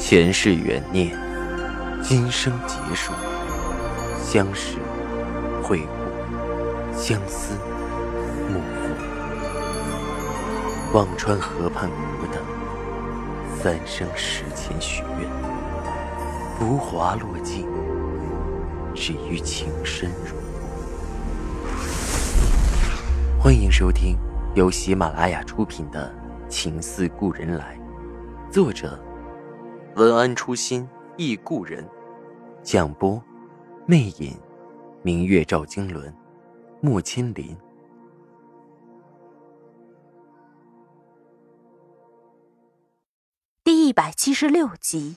前世缘孽，今生劫数，相识、会故，相思、幕复。忘川河畔孤等，三生石前许愿，浮华落尽，只余情深入。欢迎收听由喜马拉雅出品的《情似故人来》，作者。文安初心忆故人，蒋波，魅影，明月照经纶，木千林。第一百七十六集，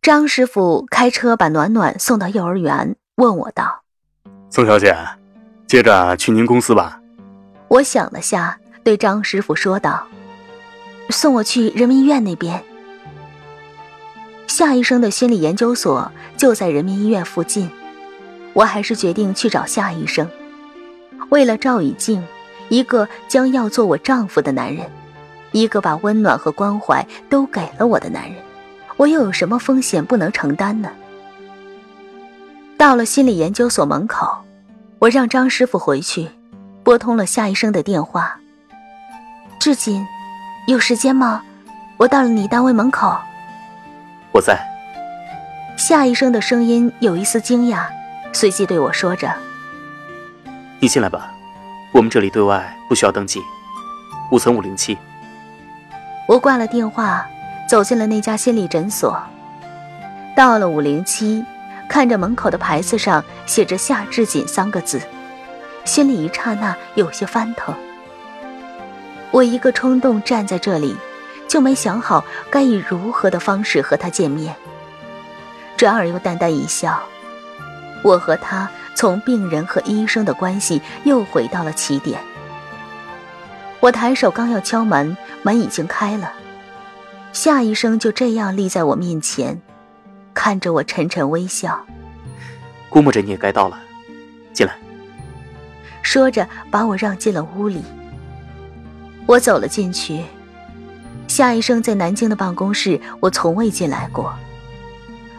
张师傅开车把暖暖送到幼儿园，问我道：“宋小姐，接着去您公司吧。”我想了下，对张师傅说道。送我去人民医院那边。夏医生的心理研究所就在人民医院附近，我还是决定去找夏医生。为了赵以静，一个将要做我丈夫的男人，一个把温暖和关怀都给了我的男人，我又有什么风险不能承担呢？到了心理研究所门口，我让张师傅回去，拨通了夏医生的电话。至今。有时间吗？我到了你单位门口。我在。夏医生的声音有一丝惊讶，随即对我说着：“你进来吧，我们这里对外不需要登记。五层五零七。”我挂了电话，走进了那家心理诊所。到了五零七，看着门口的牌子上写着“夏志锦”三个字，心里一刹那有些翻腾。我一个冲动站在这里，就没想好该以如何的方式和他见面。转而又淡淡一笑，我和他从病人和医生的关系又回到了起点。我抬手刚要敲门，门已经开了，夏医生就这样立在我面前，看着我沉沉微笑。估摸着你也该到了，进来。说着，把我让进了屋里。我走了进去，夏医生在南京的办公室，我从未进来过，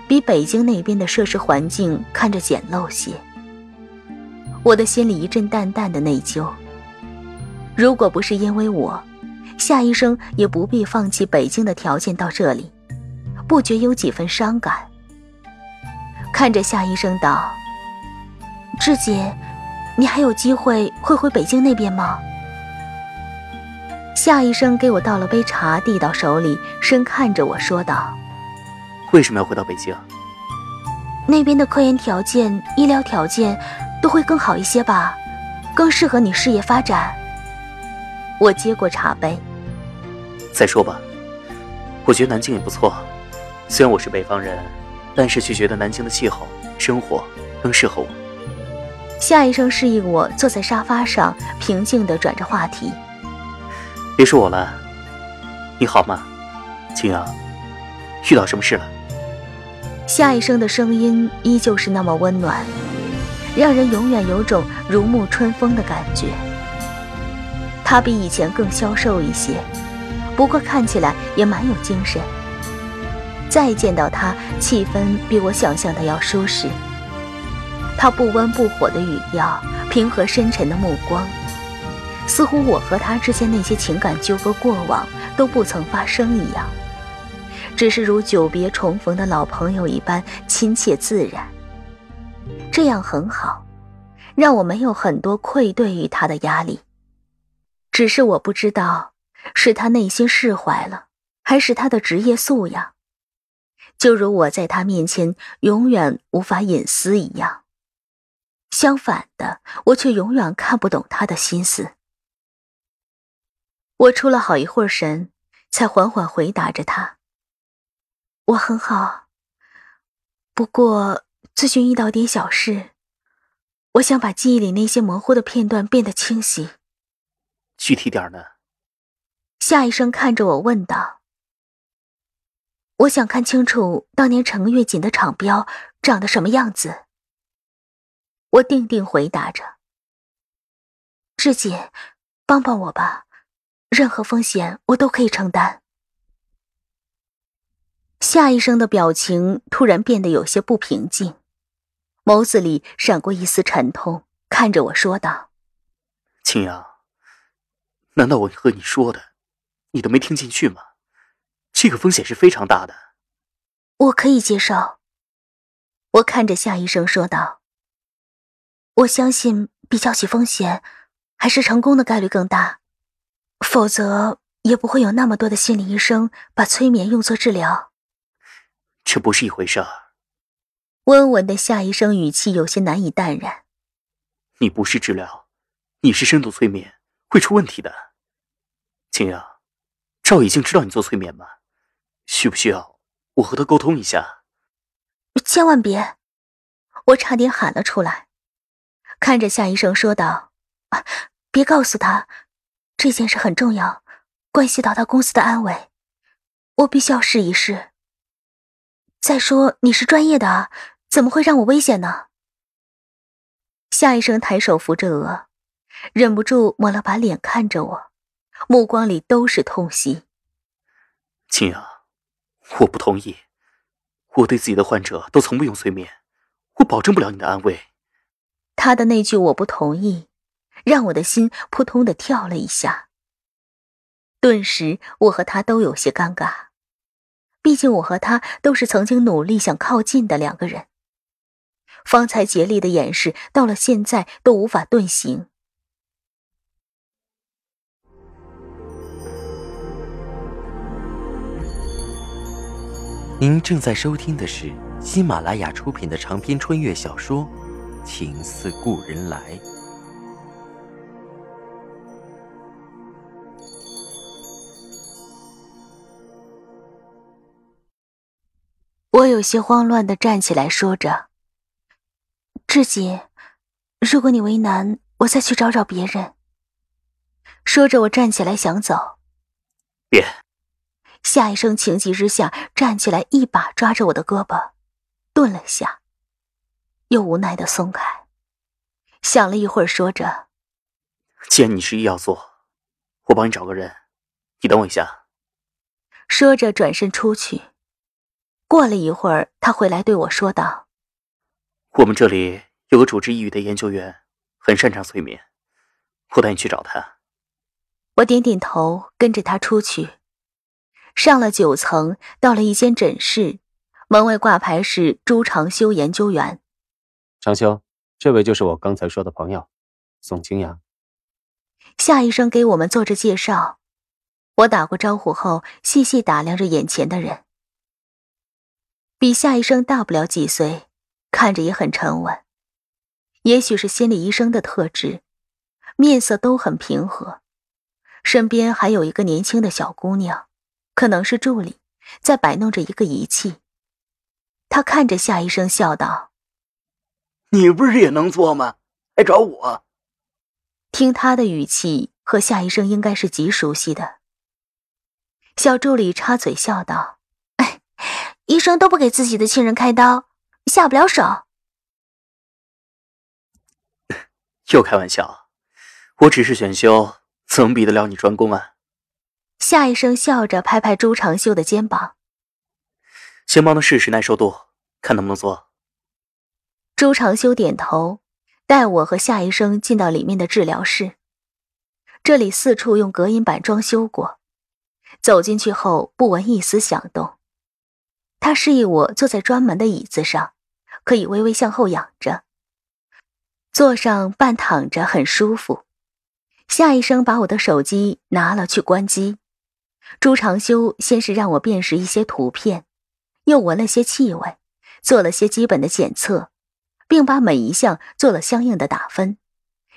比北京那边的设施环境看着简陋些。我的心里一阵淡淡的内疚。如果不是因为我，夏医生也不必放弃北京的条件到这里，不觉有几分伤感。看着夏医生道：“志姐，你还有机会会回北京那边吗？”夏医生给我倒了杯茶，递到手里，深看着我说道：“为什么要回到北京？那边的科研条件、医疗条件都会更好一些吧，更适合你事业发展。”我接过茶杯，再说吧。我觉得南京也不错，虽然我是北方人，但是却觉得南京的气候、生活更适合我。夏医生示意我坐在沙发上，平静地转着话题。别说我了，你好吗，青阳？遇到什么事了？夏医生的声音依旧是那么温暖，让人永远有种如沐春风的感觉。他比以前更消瘦一些，不过看起来也蛮有精神。再见到他，气氛比我想象的要舒适。他不温不火的语调，平和深沉的目光。似乎我和他之间那些情感纠葛过往都不曾发生一样，只是如久别重逢的老朋友一般亲切自然。这样很好，让我没有很多愧对于他的压力。只是我不知道，是他内心释怀了，还是他的职业素养，就如我在他面前永远无法隐私一样。相反的，我却永远看不懂他的心思。我出了好一会儿神，才缓缓回答着他：“我很好，不过最近遇到点小事，我想把记忆里那些模糊的片段变得清晰。具体点呢？”夏医生看着我问道：“我想看清楚当年程月锦的厂标长得什么样子。”我定定回答着：“志姐，帮帮我吧。”任何风险我都可以承担。夏医生的表情突然变得有些不平静，眸子里闪过一丝沉痛，看着我说道：“青阳，难道我和你说的，你都没听进去吗？这个风险是非常大的。”我可以接受。我看着夏医生说道：“我相信，比较起风险，还是成功的概率更大。否则，也不会有那么多的心理医生把催眠用作治疗。”这不是一回事儿。温文的夏医生语气有些难以淡然。你不是治疗，你是深度催眠，会出问题的。青阳，赵已经知道你做催眠吗？需不需要我和他沟通一下？千万别！我差点喊了出来，看着夏医生说道：“别告诉他，这件事很重要，关系到他公司的安危，我必须要试一试。”再说你是专业的啊，怎么会让我危险呢？夏医生抬手扶着额，忍不住抹了把脸看着我，目光里都是痛惜。青阳，我不同意，我对自己的患者都从不用催眠，我保证不了你的安危。他的那句我不同意，让我的心扑通的跳了一下。顿时，我和他都有些尴尬。毕竟我和他都是曾经努力想靠近的两个人，方才竭力的掩饰，到了现在都无法遁形。您正在收听的是喜马拉雅出品的长篇穿越小说《情似故人来》。我有些慌乱的站起来，说着：“志锦，如果你为难，我再去找找别人。”说着，我站起来想走。别！夏医生情急之下站起来，一把抓着我的胳膊，顿了下，又无奈的松开，想了一会儿，说着：“既然你执意要做，我帮你找个人，你等我一下。”说着转身出去。过了一会儿，他回来对我说道：“我们这里有个主治抑郁的研究员，很擅长催眠，我带你去找他。”我点点头，跟着他出去。上了九层，到了一间诊室，门外挂牌是朱长修研究员。长修，这位就是我刚才说的朋友，宋清扬。夏医生给我们做着介绍，我打过招呼后，细细打量着眼前的人。比夏医生大不了几岁，看着也很沉稳，也许是心理医生的特质，面色都很平和。身边还有一个年轻的小姑娘，可能是助理，在摆弄着一个仪器。他看着夏医生笑道：“你不是也能做吗？还找我？”听他的语气，和夏医生应该是极熟悉的。小助理插嘴笑道。医生都不给自己的亲人开刀，下不了手。又开玩笑，我只是选修，怎么比得了你专攻啊？夏医生笑着拍拍朱长修的肩膀，先帮他试试耐受度，看能不能做。朱长修点头，带我和夏医生进到里面的治疗室。这里四处用隔音板装修过，走进去后不闻一丝响动。他示意我坐在专门的椅子上，可以微微向后仰着，坐上半躺着很舒服。夏医生把我的手机拿了去关机。朱长修先是让我辨识一些图片，又闻了些气味，做了些基本的检测，并把每一项做了相应的打分。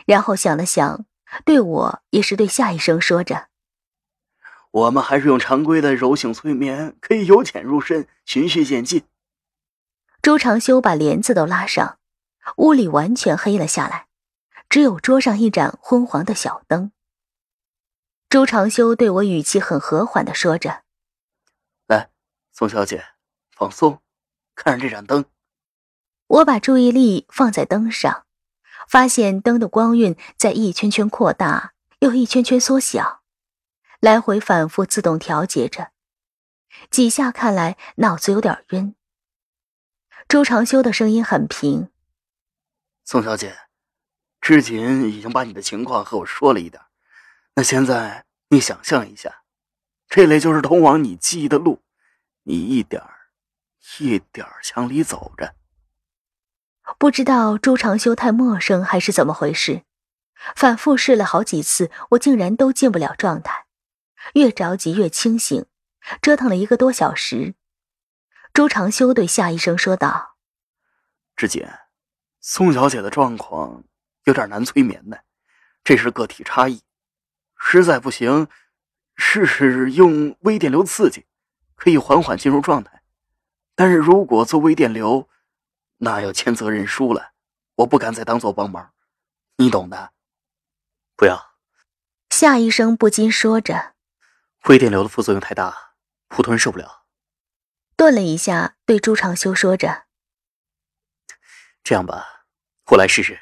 然后想了想，对我也是对夏医生说着。我们还是用常规的柔性催眠，可以由浅入深，循序渐进。周长修把帘子都拉上，屋里完全黑了下来，只有桌上一盏昏黄的小灯。周长修对我语气很和缓的说着：“来，宋小姐，放松，看着这盏灯。”我把注意力放在灯上，发现灯的光晕在一圈圈扩大，又一圈圈缩小。来回反复自动调节着，几下看来脑子有点晕。周长修的声音很平：“宋小姐，之前已经把你的情况和我说了一点。那现在你想象一下，这里就是通往你记忆的路，你一点儿一点儿向里走着。”不知道周长修太陌生还是怎么回事，反复试了好几次，我竟然都进不了状态，越着急越清醒，折腾了一个多小时。周长修对夏医生说道：“志姐，宋小姐的状况有点难催眠呢，这是个体差异，实在不行，试试用微电流刺激，可以缓缓进入状态。但是如果做微电流……”那要签责任书了，我不敢再当做帮忙，你懂的。不要。夏医生不禁说着：“微电流的副作用太大，普通人受不了。”顿了一下，对朱长修说着：“这样吧，我来试试，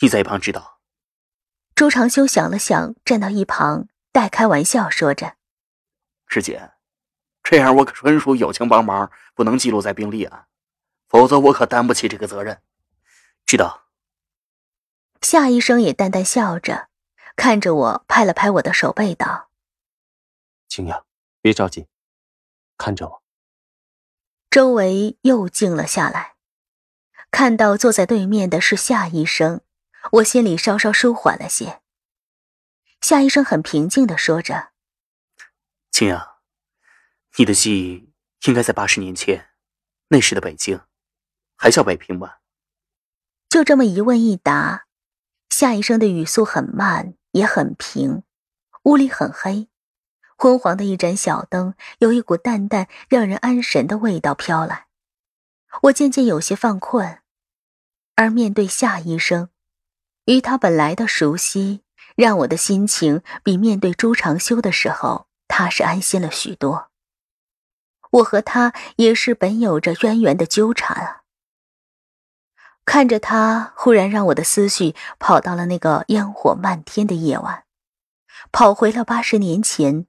你在一旁指导。”朱长修想了想，站到一旁，带开玩笑说着：“师姐，这样我可纯属友情帮忙，不能记录在病历啊。”否则我可担不起这个责任。知道。夏医生也淡淡笑着，看着我，拍了拍我的手背，道：“青雅，别着急，看着我。”周围又静了下来。看到坐在对面的是夏医生，我心里稍稍舒缓了些。夏医生很平静的说着：“青雅，你的记忆应该在八十年前，那时的北京。”还叫北平吧？就这么一问一答，夏医生的语速很慢，也很平。屋里很黑，昏黄的一盏小灯，有一股淡淡让人安神的味道飘来。我渐渐有些犯困，而面对夏医生，与他本来的熟悉，让我的心情比面对朱长修的时候踏实安心了许多。我和他也是本有着渊源的纠缠啊。看着他，忽然让我的思绪跑到了那个烟火漫天的夜晚，跑回了八十年前，